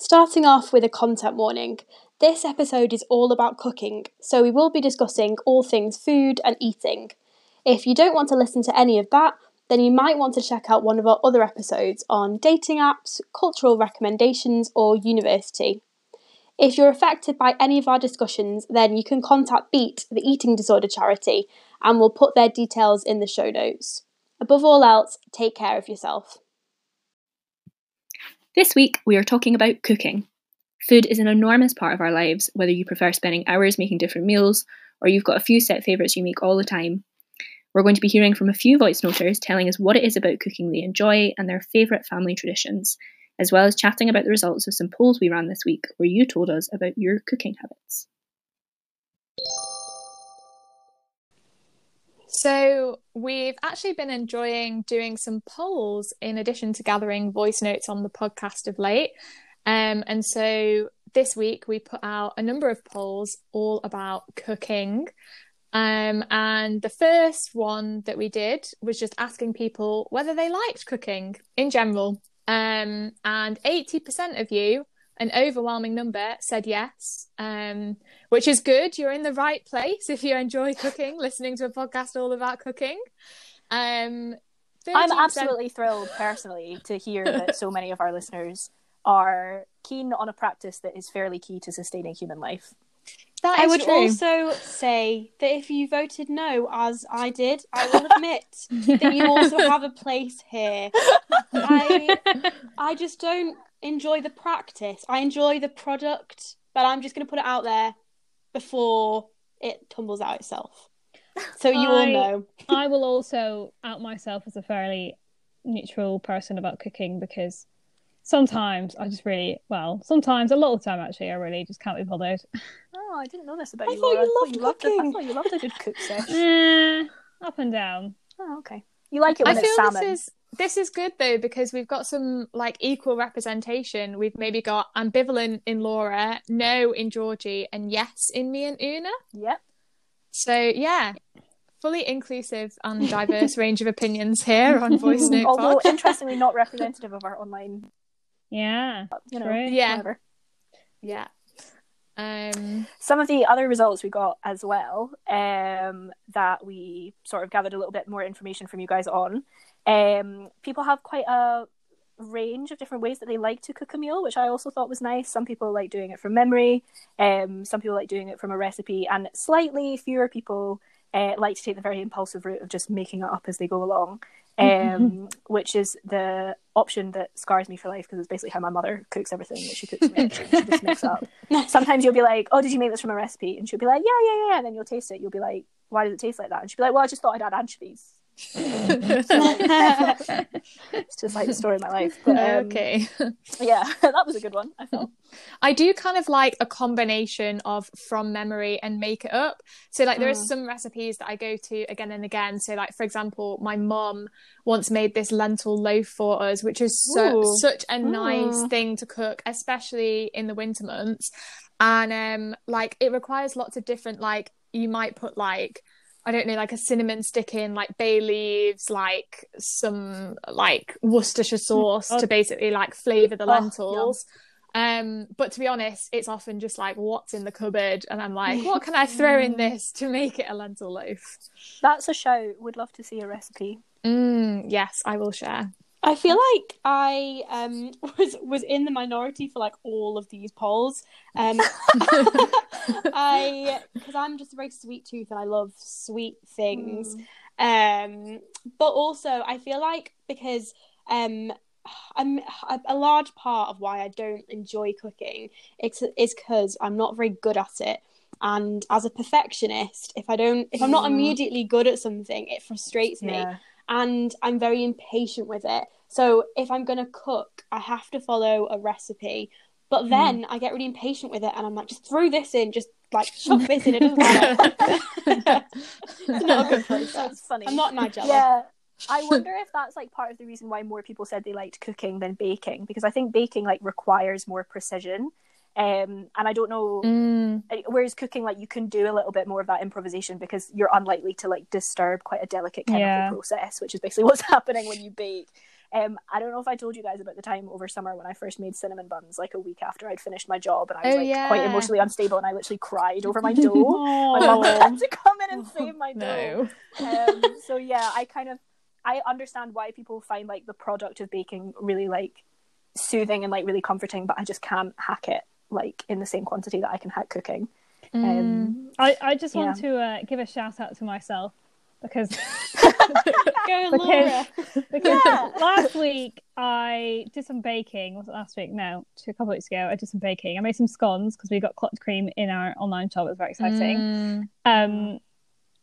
Starting off with a content warning. This episode is all about cooking, so we will be discussing all things food and eating. If you don't want to listen to any of that, then you might want to check out one of our other episodes on dating apps, cultural recommendations, or university. If you're affected by any of our discussions, then you can contact BEAT, the eating disorder charity, and we'll put their details in the show notes. Above all else, take care of yourself. This week, we are talking about cooking. Food is an enormous part of our lives, whether you prefer spending hours making different meals or you've got a few set favourites you make all the time. We're going to be hearing from a few voice noters telling us what it is about cooking they enjoy and their favourite family traditions, as well as chatting about the results of some polls we ran this week where you told us about your cooking habits. So, we've actually been enjoying doing some polls in addition to gathering voice notes on the podcast of late. Um, and so, this week we put out a number of polls all about cooking. Um, and the first one that we did was just asking people whether they liked cooking in general. Um, and 80% of you, an overwhelming number, said yes, um, which is good. You're in the right place if you enjoy cooking, listening to a podcast all about cooking. Um, I'm absolutely thrilled personally to hear that so many of our listeners are keen on a practice that is fairly key to sustaining human life. That I would true. also say that if you voted no, as I did, I will admit that you also have a place here. I, I just don't enjoy the practice. I enjoy the product, but I'm just going to put it out there before it tumbles out itself. So you I, all know. I will also out myself as a fairly neutral person about cooking because sometimes I just really well, sometimes a lot of the time actually I really just can't be bothered. Oh, I didn't know this about I you. Thought Lora. you loved I thought you loved, a, I thought you loved a good cook sesh. Eh, up and down. Oh, okay. You like it when I it's feel salmon. This is this is good though because we've got some like equal representation. We've maybe got ambivalent in Lora, no in Georgie, and yes in me and Oona. Yep. So yeah, fully inclusive and diverse range of opinions here on Voice Note. Although Pod. interestingly not representative of our online. Yeah. You know. true. Yeah. Whatever. Yeah. Um, Some of the other results we got as well um, that we sort of gathered a little bit more information from you guys on. Um, people have quite a range of different ways that they like to cook a meal, which I also thought was nice. Some people like doing it from memory, um, some people like doing it from a recipe, and slightly fewer people uh, like to take the very impulsive route of just making it up as they go along. Um, which is the option that scars me for life because it's basically how my mother cooks everything that she cooks she just makes up. Sometimes you'll be like, "Oh, did you make this from a recipe?" And she'll be like, "Yeah, yeah, yeah." And then you'll taste it. You'll be like, "Why does it taste like that?" And she'll be like, "Well, I just thought I'd add anchovies." It's just like the story of my life. But, um, okay. yeah, that was a good one. I felt. I do kind of like a combination of from memory and make it up. So like there are Mm. some recipes that I go to again and again. So like for example, my mum once made this lentil loaf for us, which is so, Ooh. such a nice Mm. thing to cook, especially in the winter months. And um like it requires lots of different like you might put like I don't know, like a cinnamon stick in, like bay leaves, like some like Worcestershire sauce Oh. to basically like flavour the Oh, lentils. Um, but to be honest, it's often just like what's in the cupboard, and I'm like, what can I throw in this to make it a lentil loaf? That's a shout. Would love to see a recipe. Mm, yes, I will share. I feel like I um was was in the minority for like all of these polls. Um I because I'm just a very sweet tooth and I love sweet things. Um but also I feel like because um I'm a, a large part of why I don't enjoy cooking it's, is because I'm not very good at it. And as a perfectionist, if I don't, if I'm not Mm. immediately good at something, it frustrates me Yeah. And I'm very impatient with it. So if I'm gonna cook, I have to follow a recipe. But hmm. then I get really impatient with it, and I'm like, just throw this in, just like chuck this in. It doesn't matter. it's not a good process. That's funny. I'm not Nigella. Yeah. I wonder if that's like part of the reason why more people said they liked cooking than baking because I think baking like requires more precision. Um, and I don't know. Mm, Whereas cooking, like you can do a little bit more of that improvisation because you're unlikely to like disturb quite a delicate chemical Yeah. process, which is basically what's happening when you bake. Um, I don't know if I told you guys about the time over summer when I first made cinnamon buns, like a week after I'd finished my job, and I was Oh, like yeah. quite emotionally unstable, and I literally cried over my dough. my mum had to come in and save my dough. No. Um, so yeah, I kind of I understand why people find like the product of baking really like soothing and like really comforting, but I just can't hack it like in the same quantity that I can hack cooking. Mm. Um, I, I just want to uh, give a shout out to myself because Go, Lora. because, because Yeah. last week I did some baking. Was it last week? No, two, a couple weeks ago. I did some baking. I made some scones because we got clotted cream in our online shop. It was very exciting. Mm. Um,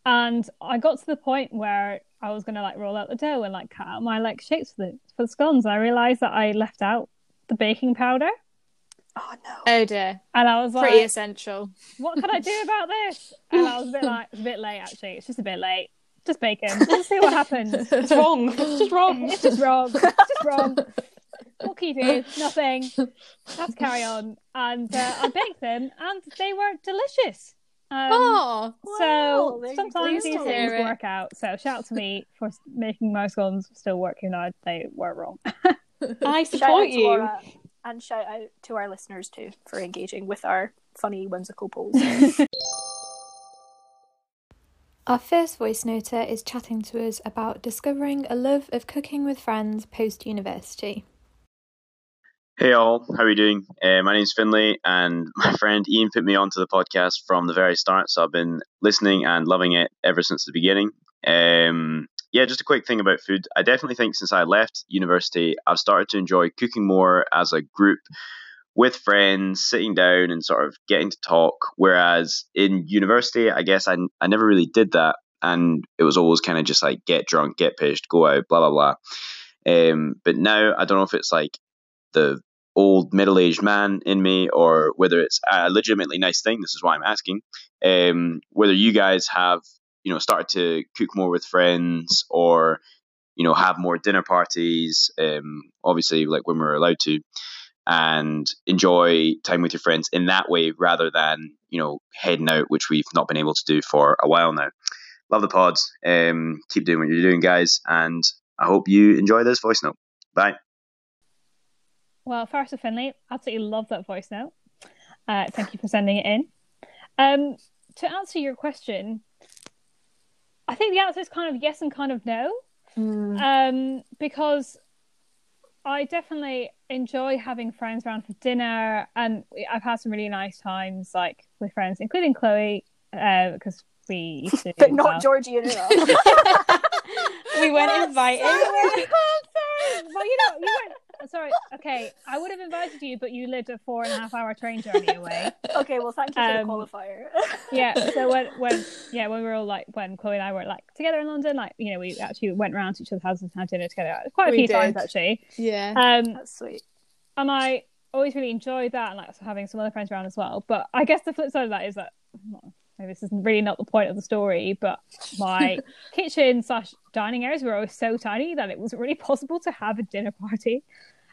and I got to the point where I was gonna like roll out the dough and like cut out my like shapes for the for the scones. And I realized that I left out the baking powder, oh no. Oh dear. and I was like, Pretty essential. what can I do about this? And I was a bit like, it's a bit late actually. It's just a bit late. Just bacon. Let's see what happens. It's wrong. It's just wrong. It's just wrong. It's just wrong. What can you do? Nothing. let's carry on. And uh, I baked them, and they were delicious. Um, oh, so there you sometimes these things it. work out. So shout out to me for making my scones still work, even though they were wrong. I support you. Lora and shout out to our listeners too for engaging with our funny whimsical polls. Our first voice noter is chatting to us about discovering a love of cooking with friends post university. Hey all, how are you doing? Uh, my name's Finlay, and my friend Ian put me onto the podcast from the very start, so I've been listening and loving it ever since the beginning. Um, yeah, just a quick thing about food. I definitely think since I left university, I've started to enjoy cooking more as a group with friends, sitting down and sort of getting to talk. Whereas in university, I guess I, I never really did that, and it was always kind of just like get drunk, get pissed, go out, blah blah blah. Um, but now I don't know if it's like the old middle-aged man in me or whether it's a legitimately nice thing this is why i'm asking um, whether you guys have you know started to cook more with friends or you know have more dinner parties um, obviously like when we're allowed to and enjoy time with your friends in that way rather than you know heading out which we've not been able to do for a while now love the pods um, keep doing what you're doing guys and i hope you enjoy this voice note bye Well, of Finley, absolutely love that voice note. Uh, thank you for sending it in. Um, to answer your question, I think the answer is kind of yes and kind of no. Um, because I definitely enjoy having friends around for dinner, and I've had some really nice times, like with friends, including Chloe, uh, because we used to. but not well, Georgie and we weren't invited. well, you know, you weren't. Sorry. Okay, I would have invited you, but you lived a four and a half hour train journey away. okay, well, thank you for Um, the qualifier. Yeah. So when when yeah when we were all like when Chloe and I were like together in London, like you know we actually went around to each other's houses and had dinner together quite a We few times actually. yeah. Um, That's sweet. and I always really enjoyed that and like having some other friends around as well. But I guess the flip side of that is that well, maybe this is really not the point of the story, but my kitchen slash dining areas were always so tiny that it wasn't really possible to have a dinner party.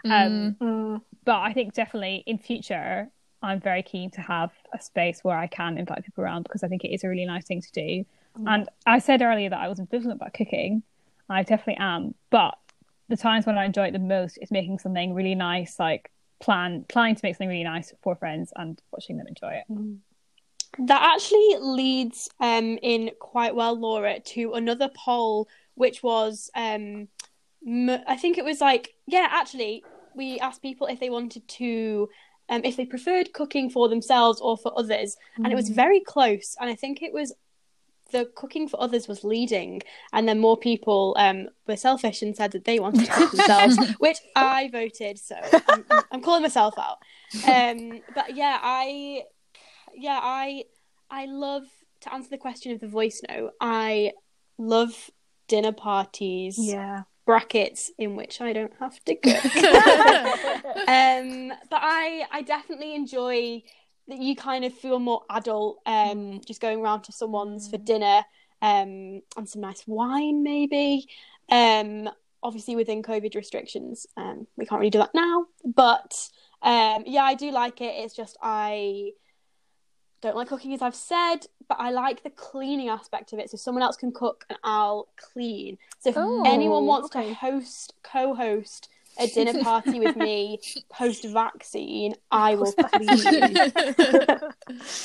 Um, Mm. but I think definitely in future, I'm very keen to have a space where I can invite people around because I think it is a really nice thing to do. And I said earlier that I was ambivalent about cooking. I definitely am, but the times when I enjoy it the most is making something really nice, like plan planning to make something really nice for friends and watching them enjoy it. That actually leads um, in quite well, Lora, to another poll, which was, um, m- I think it was like, yeah, actually, we asked people if they wanted to, um, if they preferred cooking for themselves or for others, and it was very close. And I think it was the cooking for others was leading, and then more people um, were selfish and said that they wanted to cook themselves, which I voted. So I'm, I'm calling myself out. Um, but yeah, I yeah, I I love to answer the question of the voice note. I love dinner parties, Yeah. brackets in which I don't have to cook. um, but I I definitely enjoy that you kind of feel more adult. Um, just going around to someone's for dinner, um, and some nice wine maybe. Um, obviously within COVID restrictions, um, we can't really do that now. But um, yeah, I do like it. It's just I don't like cooking as I've said, but I like the cleaning aspect of it. So someone else can cook and I'll clean. So if Oh, anyone wants okay. to host, co-host a dinner party with me post vaccine, I will clean.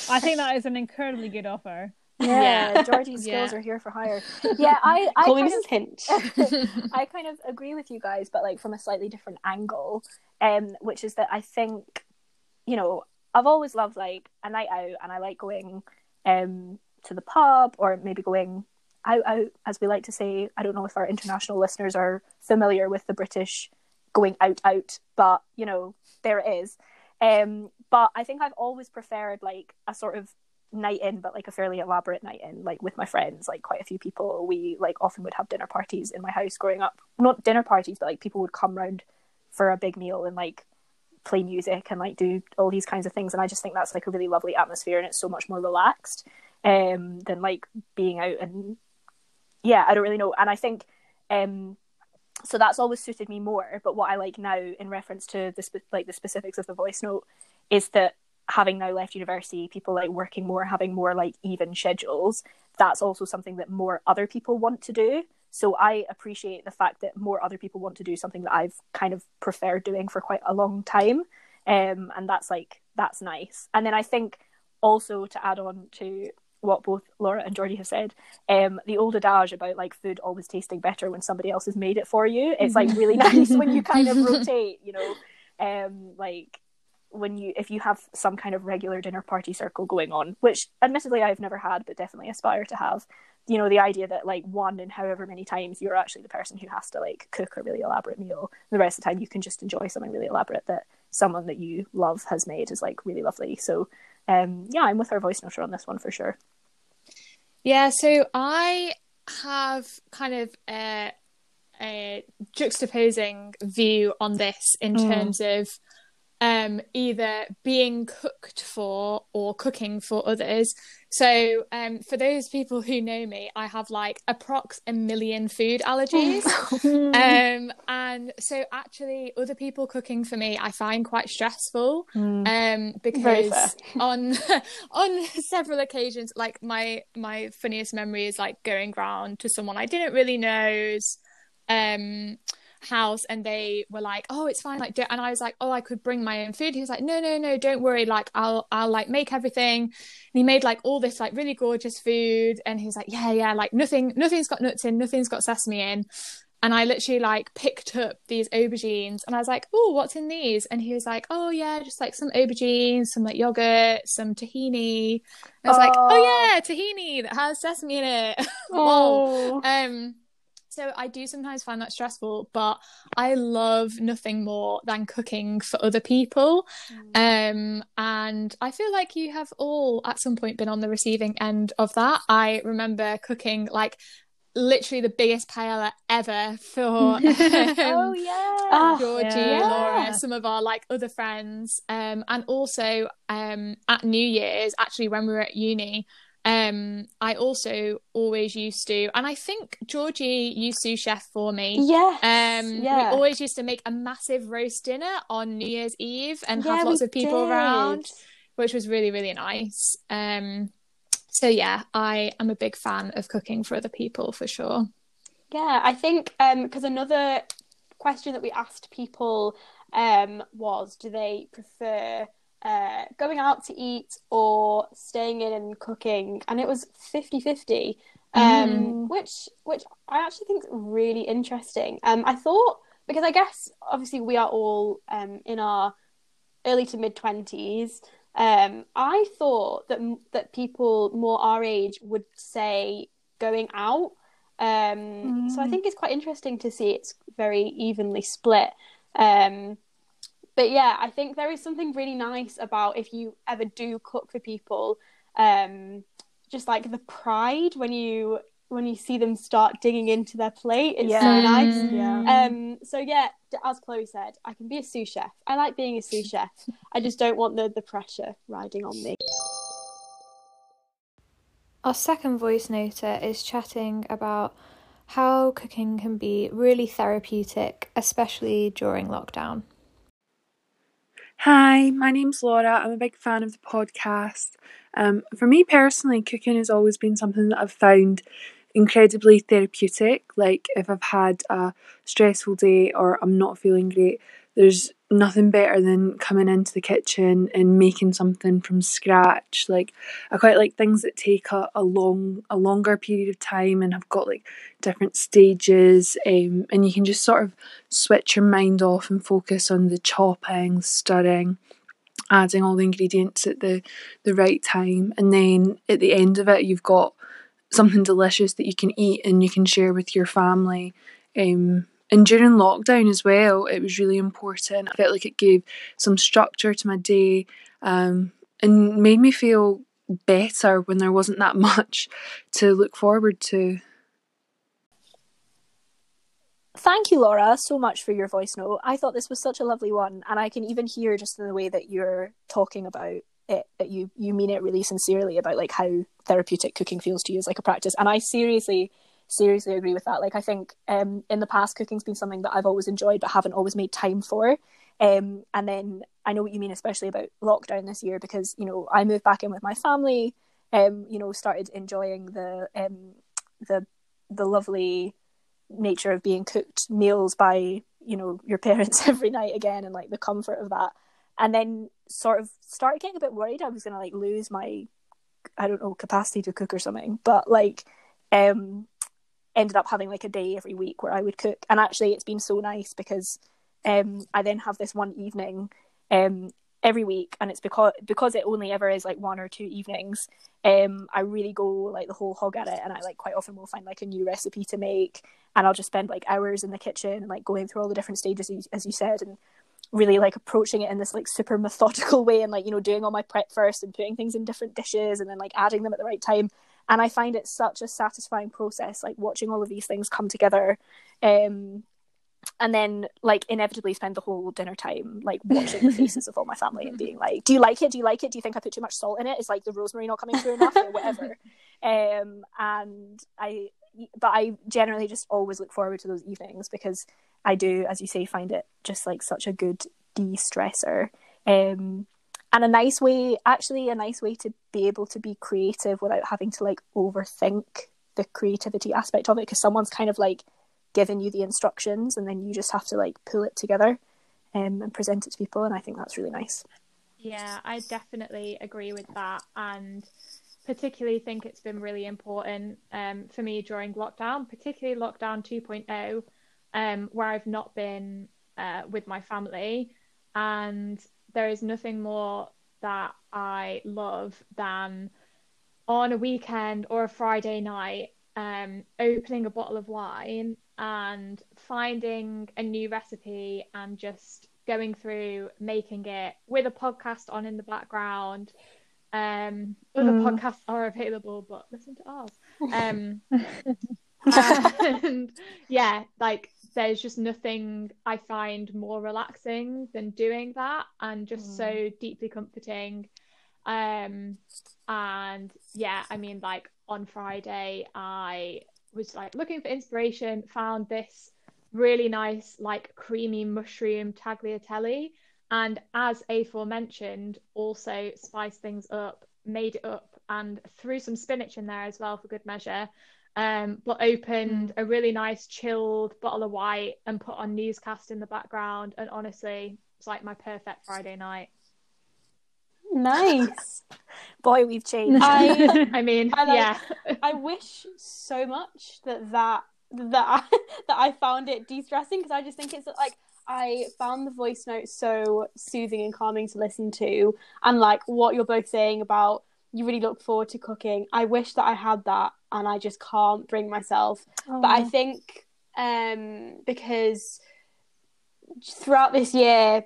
I think that is an incredibly good offer. Yeah, Yeah. Georgie's skills are here for hire. Yeah, I, I Call me kind Mrs. of Hinch. I kind of agree with you guys, but like from a slightly different angle, um, which is that I think, you know, I've always loved like a night out, and I like going um to the pub or maybe going out out, as we like to say. I don't know if our international listeners are familiar with the British going out out, but you know, there it is. Um, but I think I've always preferred like a sort of night in, but like a fairly elaborate night in, like with my friends, like quite a few people. We like often would have dinner parties in my house growing up. Not dinner parties, but like people would come round for a big meal and like play music and like do all these kinds of things. And I just think that's like a really lovely atmosphere and it's so much more relaxed um than like being out and yeah, I don't really know. And I think um so that's always suited me more. But what I like now, in reference to the spe- like the specifics of the voice note, is that having now left university, people like working more, having more like even schedules. That's also something that more other people want to do. So I appreciate the fact that more other people want to do something that I've kind of preferred doing for quite a long time, um, and that's like that's nice. And then I think also to add on to what both Lora and Georgie have said, um, the old adage about like food always tasting better when somebody else has made it for you. It's like really nice when you kind of rotate, you know, um, like when you if you have some kind of regular dinner party circle going on, which admittedly I've never had, but definitely aspire to have. You know, the idea that like one in however many times you're actually the person who has to like cook a really elaborate meal. The rest of the time you can just enjoy something really elaborate that someone that you love has made is like really lovely. So um yeah, I'm with our voice noter on this one for sure. Yeah, so I have kind of a, a juxtaposing view on this in Mm. terms of um, either being cooked for or cooking for others. So, um, for those people who know me, I have like approx a million food allergies. um, and so, actually, other people cooking for me, I find quite stressful. Um, because on on several occasions, like my my funniest memory is like going round to someone I didn't really know's um house and they were like oh it's fine like don't, and i was like oh i could bring my own food he was like no no no don't worry like i'll i'll like make everything and he made like all this like really gorgeous food and he was like yeah yeah like nothing nothing's got nuts in nothing's got sesame in and I literally like picked up these aubergines and I was like, oh, what's in these? And he was like, oh, yeah, just like some aubergines, some like yogurt, some tahini. And I was like, Oh. oh, yeah, tahini that has sesame in it. Oh. Um, so I do sometimes find that stressful, but I love nothing more than cooking for other people. Um, and I feel like you have all at some point been on the receiving end of that. I remember cooking like literally the biggest paella ever for um, oh yeah. Ah, Georgie, yeah. Lora, some of our like other friends, um, and also um, at New Year's, actually when we were at uni, um, I also always used to, and I think Georgie used to chef for me. Yes. Um, yeah. we always used to make a massive roast dinner on New Year's Eve and Yeah, have lots of people did. around, which was really really nice. Um, so yeah, I am a big fan of cooking for other people for sure. Yeah, I think because another question that we asked people um, was do they prefer uh, going out to eat or staying in and cooking? And it was 50 50, um, which, which I actually think is really interesting. Um, I thought, because I guess obviously we are all um, in our early to mid 20s. Um, I thought that that people more our age would say going out. Um, So I think it's quite interesting to see it's very evenly split. Um, but yeah, I think there is something really nice about if you ever do cook for people, um, just like the pride when you when you see them start digging into their plate. It's so nice. Yeah. Um, so yeah, as Chloe said, I can be a sous chef. I like being a sous chef. I just don't want the the pressure riding on me. Our second voice noter is chatting about how cooking can be really therapeutic, especially during lockdown. Hi, my name's Laura. I'm a big fan of the podcast. Um, for me personally, cooking has always been something that I've found incredibly therapeutic. Like, if I've had a stressful day or I'm not feeling great, there's nothing better than coming into the kitchen and making something from scratch. Like, I quite like things that take a, a long, a longer period of time and have got like different stages, um, and you can just sort of switch your mind off and focus on the chopping, stirring, adding all the ingredients at the the right time, and then at the end of it, you've got something delicious that you can eat and you can share with your family. Um, and during lockdown as well, it was really important. I felt like it gave some structure to my day um, and made me feel better when there wasn't that much to look forward to. Thank you, Laura, so much for your voice note. I thought this was such a lovely one, and I can even hear just in the way that you're talking about it that you you mean it really sincerely about like how therapeutic cooking feels to you as like a practice. And I seriously, seriously agree with that. Like I think um, in the past, cooking's been something that I've always enjoyed but haven't always made time for. Um, and then I know what you mean, especially about lockdown this year, because you know I moved back in with my family. Um, you know, started enjoying the um the the lovely nature of being cooked meals by you know your parents every night again, and like the comfort of that. And then sort of started getting a bit worried I was gonna like lose my I don't know capacity to cook or something, but like um ended up having like a day every week where I would cook. And actually, it's been so nice because um, I then have this one evening um, every week, and it's because because it only ever is like one or two evenings. Um, I really go like the whole hog at it, and I like quite often will find like a new recipe to make, and I'll just spend like hours in the kitchen and like going through all the different stages as you said, and really like approaching it in this like super methodical way and like you know doing all my prep first and putting things in different dishes and then like adding them at the right time and i find it such a satisfying process like watching all of these things come together um and then like inevitably spend the whole dinner time like watching the faces of all my family and being like do you like it? Do you like it? Do you think i put too much salt in it? Is like the rosemary not coming through enough? Or whatever. Um and i but i generally just always look forward to those evenings because i do as you say find it just like such a good de-stressor. Um and a nice way actually a nice way to be able to be creative without having to like overthink the creativity aspect of it because someone's kind of like given you the instructions and then you just have to like pull it together um, and present it to people and i think that's really nice. Yeah i definitely agree with that and particularly think it's been really important um, for me during lockdown particularly lockdown 2.0 um, where i've not been uh, with my family and there is nothing more that I love than on a weekend or a Friday night um, opening a bottle of wine and finding a new recipe and just going through making it with a podcast on in the background. Um, other mm. podcasts are available, but listen to ours. Um, and yeah, like there's just nothing I find more relaxing than doing that and just mm. so deeply comforting. Um, and yeah, I mean, like on Friday, I was like looking for inspiration, found this really nice, like creamy mushroom tagliatelle, and as aforementioned, also spiced things up, made it up, and threw some spinach in there as well for good measure um, but opened mm. a really nice chilled bottle of white and put on newscast in the background. And honestly, it's like my perfect Friday night. Nice. Boy, we've changed. I, I mean, I like, yeah. I wish so much that that that I, that I found it de-stressing because I just think it's like I found the voice note so soothing and calming to listen to, and like what you're both saying about you really look forward to cooking. I wish that I had that and I just can't bring myself. But I think um, because throughout this year,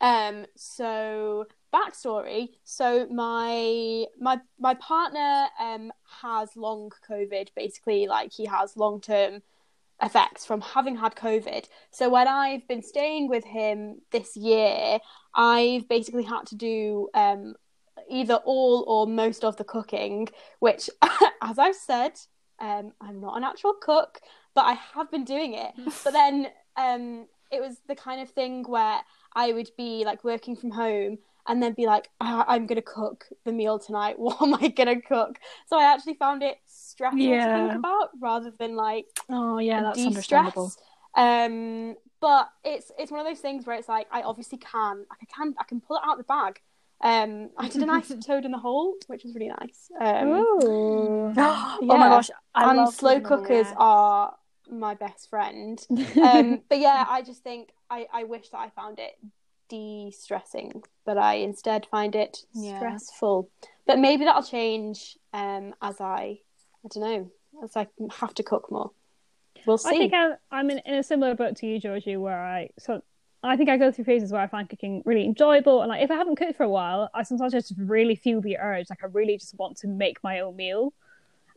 um, so backstory. So my my my partner um has long COVID. Basically, like he has long term effects from having had COVID. So when I've been staying with him this year, I've basically had to do um either all or most of the cooking, which, as I've said, um, I'm not an actual cook, but I have been doing it. but then um, it was the kind of thing where I would be like working from home and then be like, "Ah, I'm gonna cook the meal tonight. What am I gonna cook? So I actually found it stressful to think about rather than like Oh yeah, that's de-stress. understandable. Um, but it's it's one of those things where it's like I obviously can I can I can pull it out of the bag. Um, I did a nice toad in the hole, which was really nice. Um, Ooh. oh my gosh, I and slow cooking in the cookers hole. are my best friend. Um, but yeah, I just think I, I wish that I found it de-stressing, but I instead find it Yeah. stressful. But maybe that'll change um, as I I don't know as I have to cook more. We'll see. I think I'm, I'm in, in a similar boat to you, Georgie, where I so I think I go through phases where I find cooking really enjoyable, and like if I haven't cooked for a while, I sometimes just really feel the urge, like I really just want to make my own meal.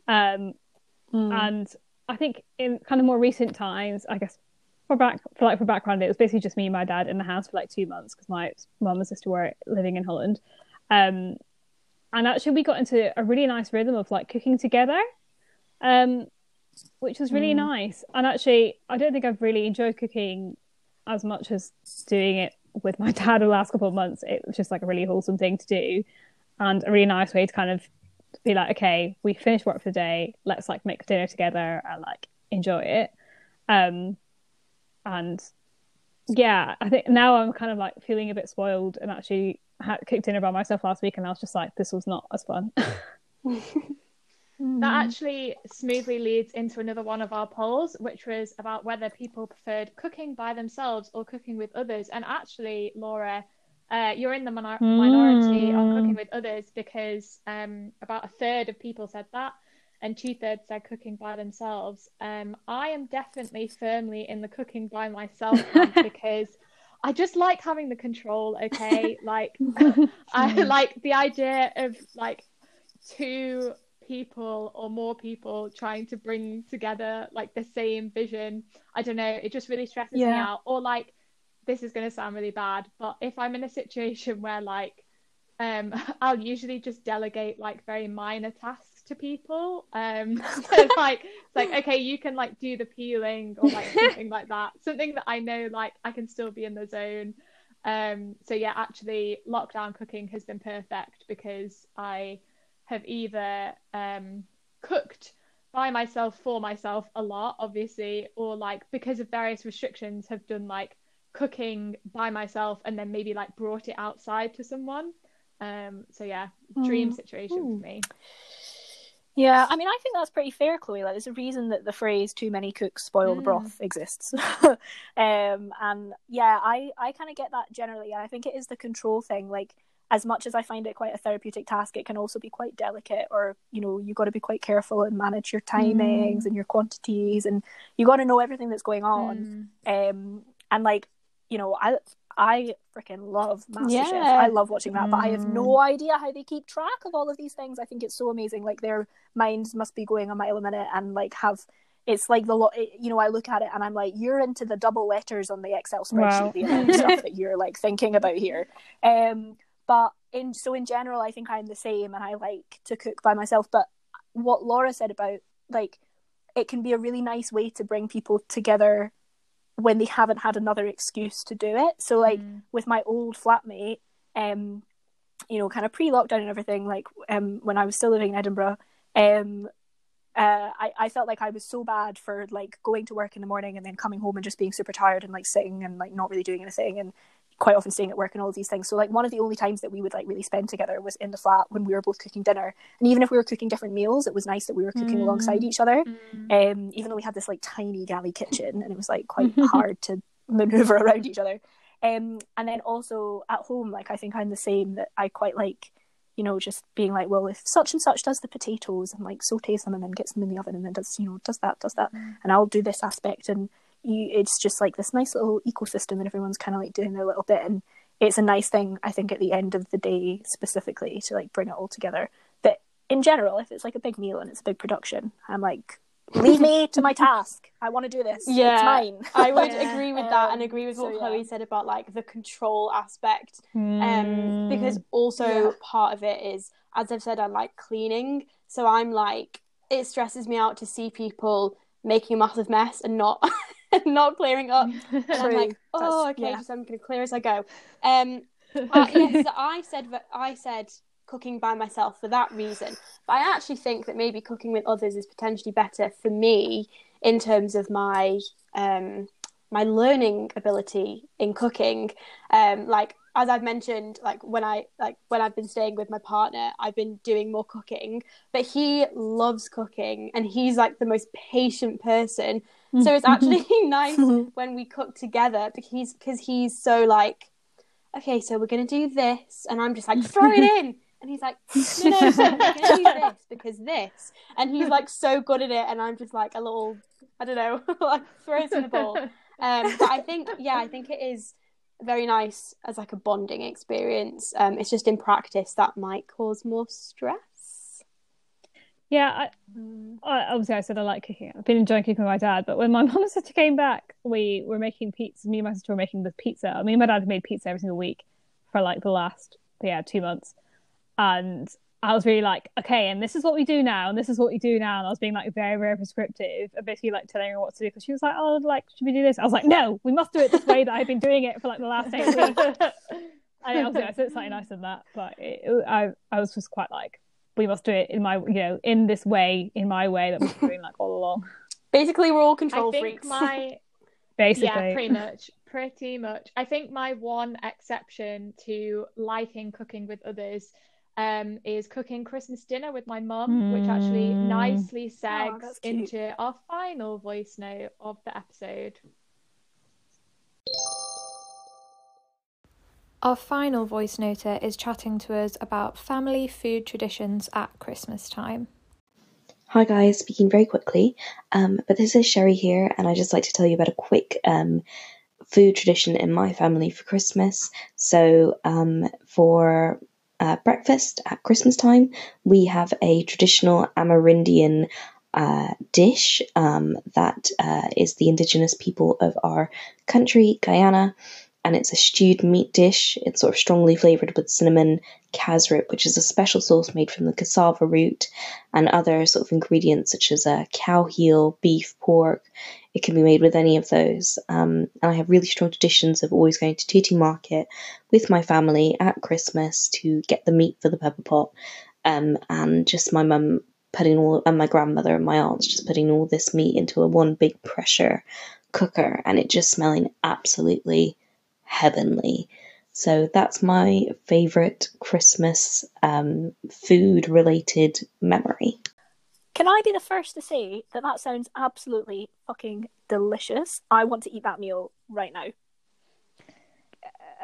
Um, Mm. and I think in kind of more recent times, I guess for back for like for background, it was basically just me and my dad in the house for like two months because my mum and sister were living in Holland. Um, and actually, we got into a really nice rhythm of like cooking together, um, which was really nice. And actually, I don't think I've really enjoyed cooking as much as doing it with my dad the last couple of months. It was just like a really wholesome thing to do, and a really nice way to kind of be like, okay, we finished work for the day. Let's like make dinner together and like enjoy it. Um, and yeah, I think now I'm kind of like feeling a bit spoiled and actually had cooked dinner by myself last week, and I was just like, this was not as fun. That actually smoothly leads into another one of our polls, which was about whether people preferred cooking by themselves or cooking with others. And actually, Lora, uh, you're in the minor- minority on cooking with others because um, about a third of people said that, and two thirds said cooking by themselves. Um, I am definitely firmly in the cooking by myself because I just like having the control. Okay, like I like the idea of like two people or more people trying to bring together like the same vision. I don't know, it just really stresses me out. Or like this is going to sound really bad, but if I'm in a situation where like um I'll usually just delegate like very minor tasks to people. Um so like it's like okay, you can like do the peeling or like something like that. Something that I know like I can still be in the zone. Um so yeah, actually lockdown cooking has been perfect because I have either um, cooked by myself for myself a lot, obviously, or like because of various restrictions, have done like cooking by myself and then maybe like brought it outside to someone. Um, so yeah, dream situation for me. Yeah, I mean, I think that's pretty fair, Chloe. Like, there's a reason that the phrase "too many cooks spoil the Mm. broth" exists. um, and yeah, I I kind of get that generally, and I think it is the control thing. Like, as much as I find it quite a therapeutic task, it can also be quite delicate, or you know, you got to be quite careful and manage your timings and your quantities, and you got to know everything that's going on. Mm. Um, and like, you know, I I freaking love MasterChef. Yeah. I love watching that, but I have no idea how they keep track of all of these things. I think it's so amazing. Like their minds must be going a mile a minute and like have. It's like the lot, you know. I look at it and I'm like, you're into the double letters on the Excel spreadsheet, Wow. the amount of stuff that you're like thinking about here. Um, but in so in general, I think I'm the same, and I like to cook by myself. But what Lora said about like, it can be a really nice way to bring people together when they haven't had another excuse to do it. So like Mm. with my old flatmate, um, you know, kind of pre-lockdown and everything, like um, when I was still living in Edinburgh, um, uh, I, I felt like I was so bad for like going to work in the morning and then coming home and just being super tired and like sitting and like not really doing anything and quite often staying at work and all these things. So like one of the only times that we would like really spend together was in the flat when we were both cooking dinner. And even if we were cooking different meals, it was nice that we were cooking alongside each other. Um, even though we had this like tiny galley kitchen and it was like quite hard to maneuver around each other. Um, and then also at home, like I think I'm the same that I quite like, you know, just being like, well, if such and such does the potatoes and like sautés them and then gets them in the oven and then does, you know, does that, does that, and I'll do this aspect and you, it's just like this nice little ecosystem and everyone's kind of like doing their little bit and it's a nice thing I think at the end of the day specifically to like bring it all together. But in general, if it's like a big meal and it's a big production, I'm like, leave me to my task. I want to do this. Yeah, it's mine. I would Yeah. agree with that and Um, agree with so what yeah. Chloe said about like the control aspect. Hmm. Um, because also Yeah. part of it is, as I've said, I like cleaning. So I'm like, it stresses me out to see people making a massive mess and not not clearing up. And I'm like, oh, That's- okay, yeah. just I'm going to clear as I go. Um, yes, so I said that I said cooking by myself for that reason, but I actually think that maybe cooking with others is potentially better for me in terms of my um my learning ability in cooking. Um, like as I've mentioned, like when I like when I've been staying with my partner, I've been doing more cooking, but he loves cooking and he's like the most patient person. So it's actually nice when we cook together because he's because he's so like, okay, so we're gonna do this, and I'm just like, throw it in, and he's like, no, no, no, we're gonna do this because this, and he's like so good at it, and I'm just like a little, I don't know, like throws in the ball. Um, but I think, yeah, I think it is very nice as like a bonding experience. Um, it's just in practice that might cause more stress. Yeah, I, mm. I, obviously I said I like cooking. I've been enjoying cooking with my dad, but when my mum and sister came back, we were making pizza. Me and my sister were making the pizza. I mean, my dad had made pizza every single week for like the last yeah two months, and I was really like, okay, and this is what we do now, and this is what we do now, and I was being like very very prescriptive, and basically like telling her what to do because she was like, oh, like should we do this? I was like, no, we must do it this way that I've been doing it for like the last eight weeks. I obviously I said something nicer than that, but it, I I was just quite like we must do it in my you know in this way in my way that we've been doing like all along Basically, we're all I control think freaks. my basically yeah, pretty much, pretty much. I think my one exception to liking cooking with others um, is cooking Christmas dinner with my mum, which actually Mm. nicely segs that's cute. into our final voice note of the episode. Our final voice noter is chatting to us about family food traditions at Christmas time. Hi guys, speaking very quickly, um, but this is Sherry here, and I'd just like to tell you about a quick um, food tradition in my family for Christmas. So, um, for uh, breakfast at Christmas time, we have a traditional Amerindian uh, dish um, that uh, is the indigenous people of our country, Guyana, and it's a stewed meat dish. It's sort of strongly flavoured with cinnamon, cassareep, which is a special sauce made from the cassava root, and other sort of ingredients such as uh, cow heel, beef, pork. It can be made with any of those. Um, and I have really strong traditions of always going to Tooting Market with my family at Christmas to get the meat for the pepper pot, um, and just my mum putting all and my grandmother and my aunts just putting all this meat into a one big pressure cooker, and it just smelling absolutely heavenly. So that's my favourite Christmas um, food related memory. Can I be the first to say that that sounds absolutely fucking delicious? I want to eat that meal right now.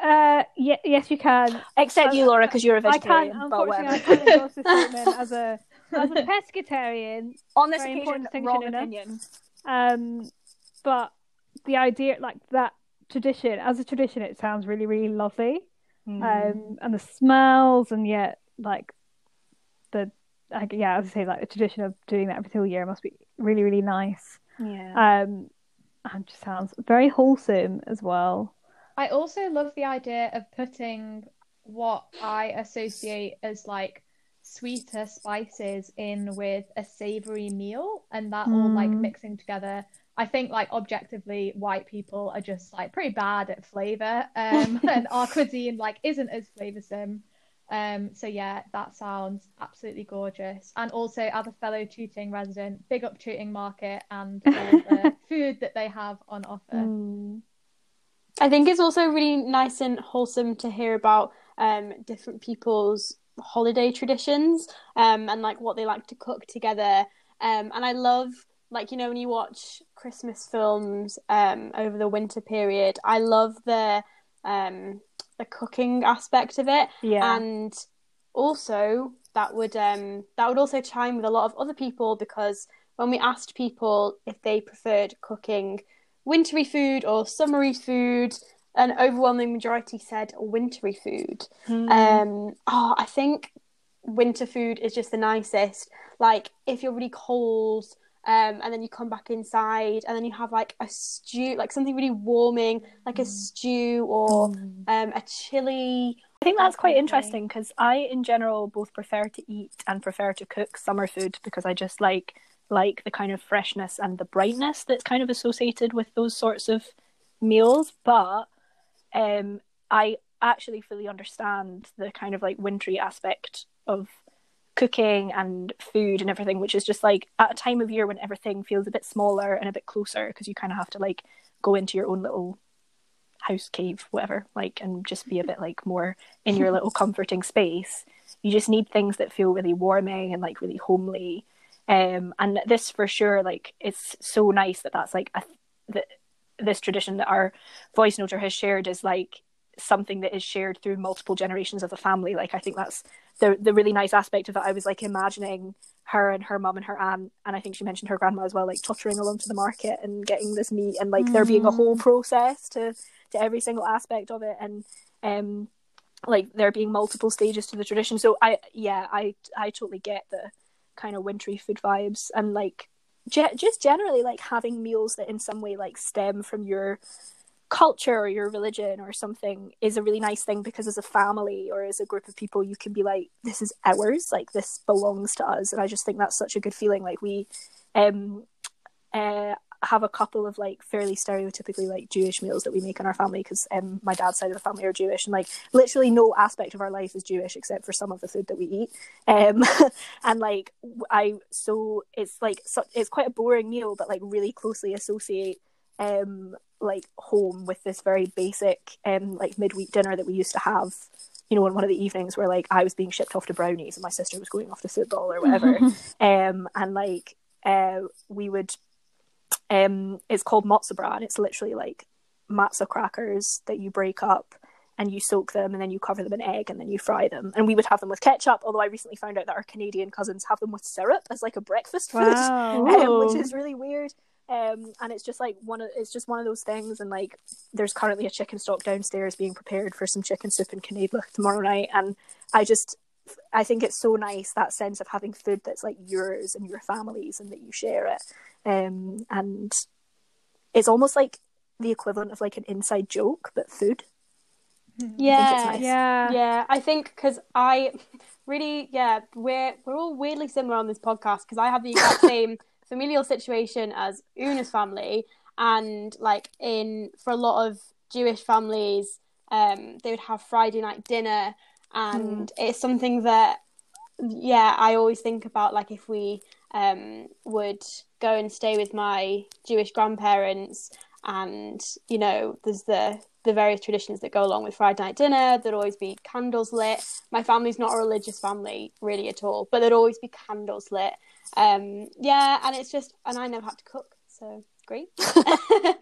uh yeah, yes you can Except you, Lora, because you're a vegetarian. can't but unfortunately I can't endorse this statement as a as a pescatarian On this very occasion, important distinction, wrong opinion. um but the idea like that tradition as a tradition it sounds really really lovely Hmm. um, and the smells, and yet like the like, yeah, as I say, like the tradition of doing that every single year must be really really nice. yeah. Um, and just sounds very wholesome as well. I also love the idea of putting what I associate as like sweeter spices in with a savory meal and that all like Mm. mixing together. I think like objectively white people are just like pretty bad at flavor um and our cuisine like isn't as flavorsome. Um so yeah, that sounds absolutely gorgeous. And also as a fellow Tooting resident, big up Tooting Market and all the food that they have on offer. Mm. I think it's also really nice and wholesome to hear about um, different people's holiday traditions um, and like what they like to cook together. Um, and I love, like, you know, when you watch Christmas films um, over the winter period, I love the um, the cooking aspect of it. Yeah. And also that would um, that would also chime with a lot of other people because when we asked people if they preferred cooking wintry food or summery food, an overwhelming majority said wintry food. Hmm. Um, oh, I think winter food is just the nicest. Like if you're really cold, um, and then you come back inside, and then you have like a stew, like something really warming, like a stew or um, a chili. I think that's quite interesting because I, in general, both prefer to eat and prefer to cook summer food because I just like like the kind of freshness and the brightness that's kind of associated with those sorts of meals. But um, I actually fully understand the kind of like wintry aspect of cooking and food and everything, which is just like at a time of year when everything feels a bit smaller and a bit closer because you kind of have to like go into your own little house cave whatever like and just be a bit like more in your little comforting space. You just need things that feel really warming and like really homely. Um and this for sure like it's so nice that that's like a that this tradition that our voice noter has shared is like something that is shared through multiple generations of the family. Like i think that's the the really nice aspect of it i was like imagining her and her mum and her aunt and i think she mentioned her grandma as well like tottering along to the market and getting this meat and like mm. there being a whole process to to every single aspect of it and um like there being multiple stages to the tradition so i yeah i i totally get the kind of wintry food vibes and like ge- just generally like having meals that in some way like stem from your culture or your religion or something is a really nice thing because as a family or as a group of people you can be like this is ours like this belongs to us. And i just think that's such a good feeling. Like we um uh, have a couple of like fairly stereotypically like Jewish meals that we make in our family because um, my dad's side of the family are Jewish. And like literally no aspect of our life is Jewish except for some of the food that we eat. Um, and like I so it's like so, it's quite a boring meal, but like really closely associate um like home with this very basic um like midweek dinner that we used to have you know, on one of the evenings where like I was being shipped off to brownies and my sister was going off to football or whatever. um, and like uh, we would um, it's called matzo brei, and it's literally like matzo crackers that you break up and you soak them and then you cover them in egg and then you fry them. And we would have them with ketchup, although I recently found out that our Canadian cousins have them with syrup as like a breakfast food, wow. um, which is really weird. Um, and it's just like one of it's just one of those things. And like, there's currently a chicken stock downstairs being prepared for some chicken soup in Canada tomorrow night, and I just I think it's so nice that sense of having food that's like yours and your family's and that you share it. Um, and it's almost like the equivalent of like an inside joke, but food. Yeah, nice. yeah, yeah. I think because I really, yeah, we're we're all weirdly similar on this podcast because I have the exact same familial situation as Oona's family, and like in for a lot of Jewish families, um, they would have Friday night dinner and mm. it's something that yeah i always think about like if we um, would go and stay with my jewish grandparents and you know there's the the various traditions that go along with friday night dinner there'd always be candles lit my family's not a religious family really at all but there'd always be candles lit um, yeah and it's just and i never had to cook so great, um,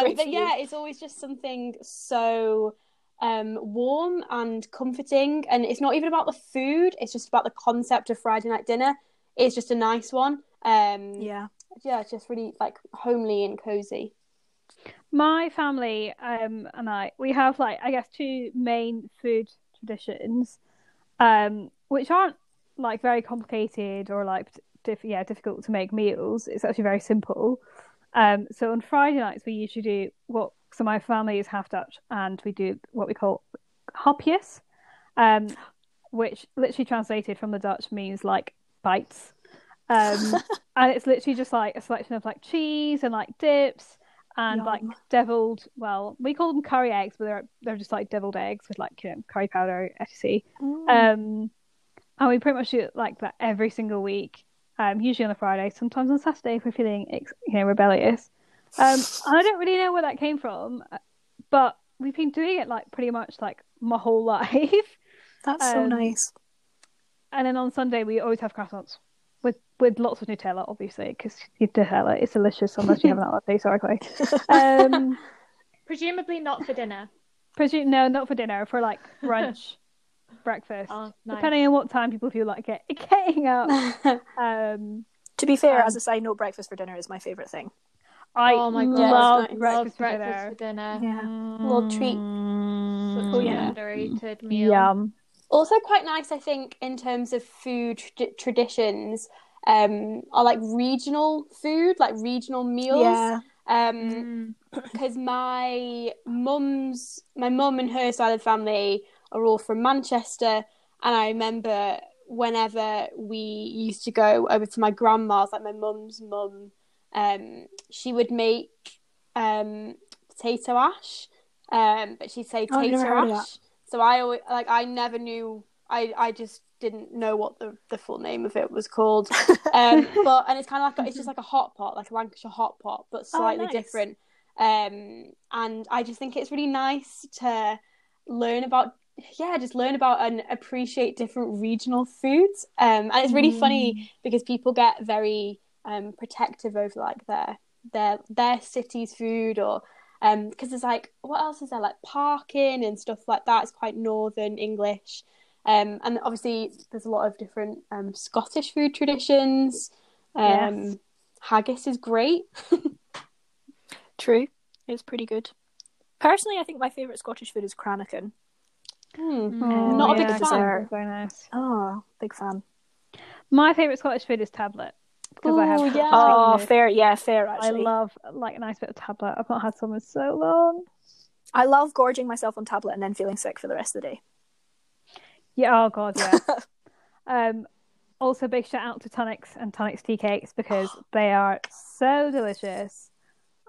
great but yeah it's always just something so um, warm and comforting. And it's not even about the food; it's just about the concept of Friday night dinner. It's just a nice one. Um, yeah, yeah, it's just really like homely and cozy. My family um, and I, we have like I guess two main food traditions, um, which aren't like very complicated or like diff- yeah difficult to make meals. It's actually very simple. Um, so on Friday nights we usually do what so my family is half Dutch, and we do what we call hapjes, um, which literally translated from the Dutch means like bites. Um, and it's literally just like a selection of like cheese and like dips and Yum. like deviled. Well, we call them curry eggs, but they're they're just like deviled eggs with like you know curry powder, etc. Mm. Um, and we pretty much do it like that every single week. Um, usually on a Friday, sometimes on Saturday if we're feeling you know rebellious. Um, I don't really know where that came from, but we've been doing it like pretty much like my whole life. That's um, so nice. And then on Sunday we always have croissants with with lots of Nutella, obviously, because Nutella is delicious unless you have that latte. Sorry, Chloe. Um, Presumably not for dinner. Presume no, not for dinner. For like brunch, breakfast, oh, nice. depending on what time people feel like get, getting up. um, to be fair, um, as a side note, breakfast for dinner is my favorite thing. I oh my god, love nice. breakfast, love breakfast for dinner. Yeah, mm. little treat. Such oh, yeah. underrated meal. Yum. Also, quite nice, I think, in terms of food tra- traditions. Um, are like regional food, like regional meals. Yeah. Um, because mm. my mum's, my mum and her side of the family are all from Manchester, and I remember whenever we used to go over to my grandma's, like my mum's mum, um, she would make um, potato ash, um, but she'd say Oh, tater heard ash. So I always like I never knew. I I just didn't know what the, the full name of it was called. Um, but and it's kind of like it's just like a hot pot, like a Lancashire hot pot, but slightly nice. different. Um, and I just think it's really nice to learn about yeah, just learn about and appreciate different regional foods. Um, and it's really funny because people get very um protective over like their their their city's food or um because there's like what else is there like parkin and stuff like that. It's quite northern English. Um, and obviously there's a lot of different um Scottish food traditions. Um, Yes. haggis is great. True. It's pretty good. Personally, I think my favourite Scottish food is Cranachan. Hmm. Um, Not a big it's fan. Very nice. Oh, big fan. My favourite Scottish food is tablet because I have. Ooh, yeah. Oh, fair. Yeah, fair, Actually, I love like a nice bit of tablet. I've not had some in so long. I love gorging myself on tablet and then feeling sick for the rest of the day. Yeah. Oh god. Yeah. um. Also, big shout out to Tunnock's and Tunnock's tea cakes because they are so delicious,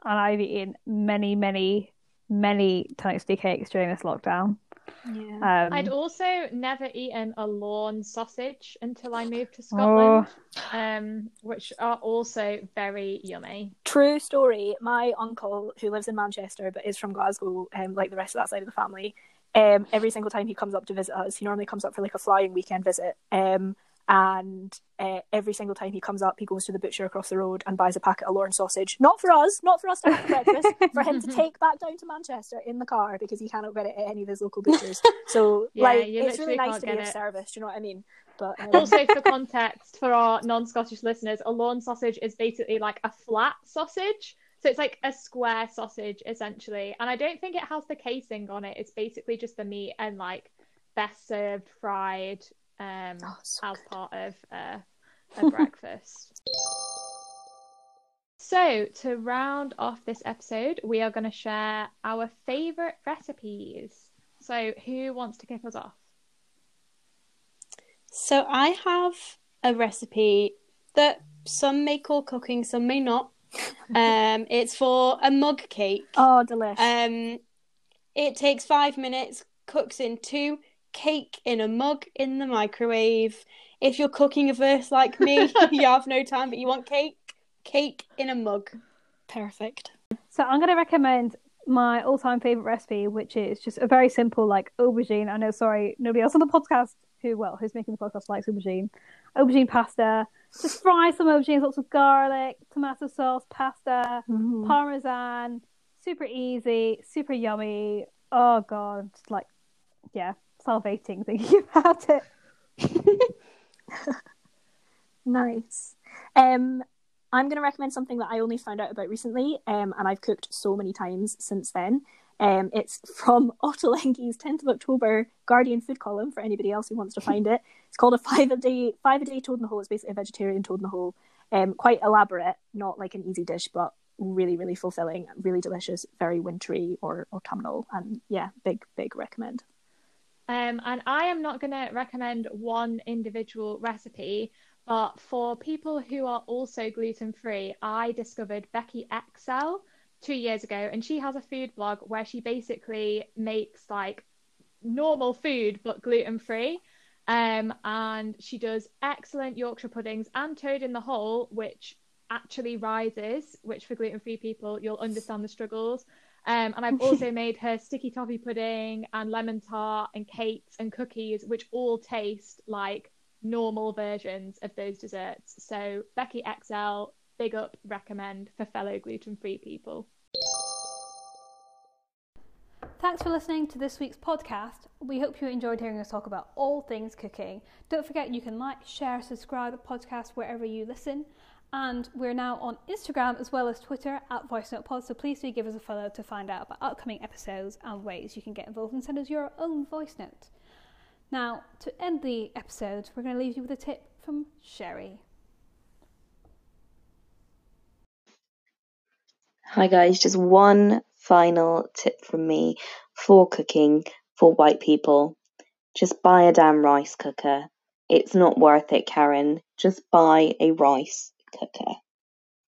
and I've eaten many, many, many Tunnock's tea cakes during this lockdown. Yeah. Um, I'd also never eaten a Lorne sausage until I moved to Oh. Scotland, um, which are also very yummy. True story. My uncle, who lives in Manchester but is from Glasgow, um, like the rest of that side of the family, um, every single time he comes up to visit us, he normally comes up for like a flying weekend visit. And uh, every single time he comes up, he goes to the butcher across the road and buys a packet of Lorne sausage. Not for us, not for us to have for breakfast, for him to take back down to Manchester in the car because he cannot get it at any of his local butchers. So, Yeah, like, it's really nice to be get of service. Do you know what I mean? But um, Also, for context, for our non-Scottish listeners, a Lorne sausage is basically like a flat sausage. So it's like a square sausage essentially, and I don't think it has the casing on it. It's basically just the meat and like best served fried um, Oh, so as part of uh, a breakfast. So, to round off this episode, we are going to share our favourite recipes. So, who wants to kick us off? So I have a recipe that some may call cooking, some may not. um, it's for a mug cake. oh, delicious. Um, it takes five minutes, cooks in two, cake in a mug in the microwave. If you're cooking a verse like me, you have no time, but you want cake, cake in a mug. Perfect. So I'm going to recommend my all-time favorite recipe, which is just a very simple like aubergine. I know, sorry, nobody else on the podcast who, well, who's making the podcast likes aubergine. Aubergine pasta. Just fry some aubergines, lots of garlic, tomato sauce, pasta, Mm. parmesan. Super easy, super yummy. Oh god, just like yeah, salivating thinking about it. Nice. Um, I'm going to recommend something that I only found out about recently, um, and I've cooked so many times since then. Um, it's from Ottolenghi's 10th of October Guardian food column for anybody else who wants to find it. It's called a five a day five a day toad in the hole. It's basically a vegetarian toad in the hole. Um, quite elaborate, not like an easy dish, but really, really fulfilling, really delicious, very wintry or autumnal, and yeah, big, big recommend. Um, and I am not going to recommend one individual recipe, but for people who are also gluten free, I discovered Becky Excell two years ago, and she has a food blog where she basically makes like normal food but gluten free. Um, and she does excellent Yorkshire puddings and toad in the hole, which actually rises, which for gluten free people, you'll understand the struggles. Um, and I've also made her sticky toffee pudding and lemon tart and cakes and cookies, which all taste like normal versions of those desserts. So Becky Excell, big up, recommend for fellow gluten free people. Thanks for listening to this week's podcast. We hope you enjoyed hearing us talk about all things cooking. Don't forget you can like, share, subscribe to the podcast wherever you listen. And we're now on Instagram as well as Twitter at VoiceNotePod, so please do give us a follow to find out about upcoming episodes and ways you can get involved and send us your own voice note. Now, to end the episode, we're going to leave you with a tip from Sherry. Hi guys, just one final tip from me for cooking for white people. Just buy a damn rice cooker. It's not worth it, Karen. Just buy a rice cooker.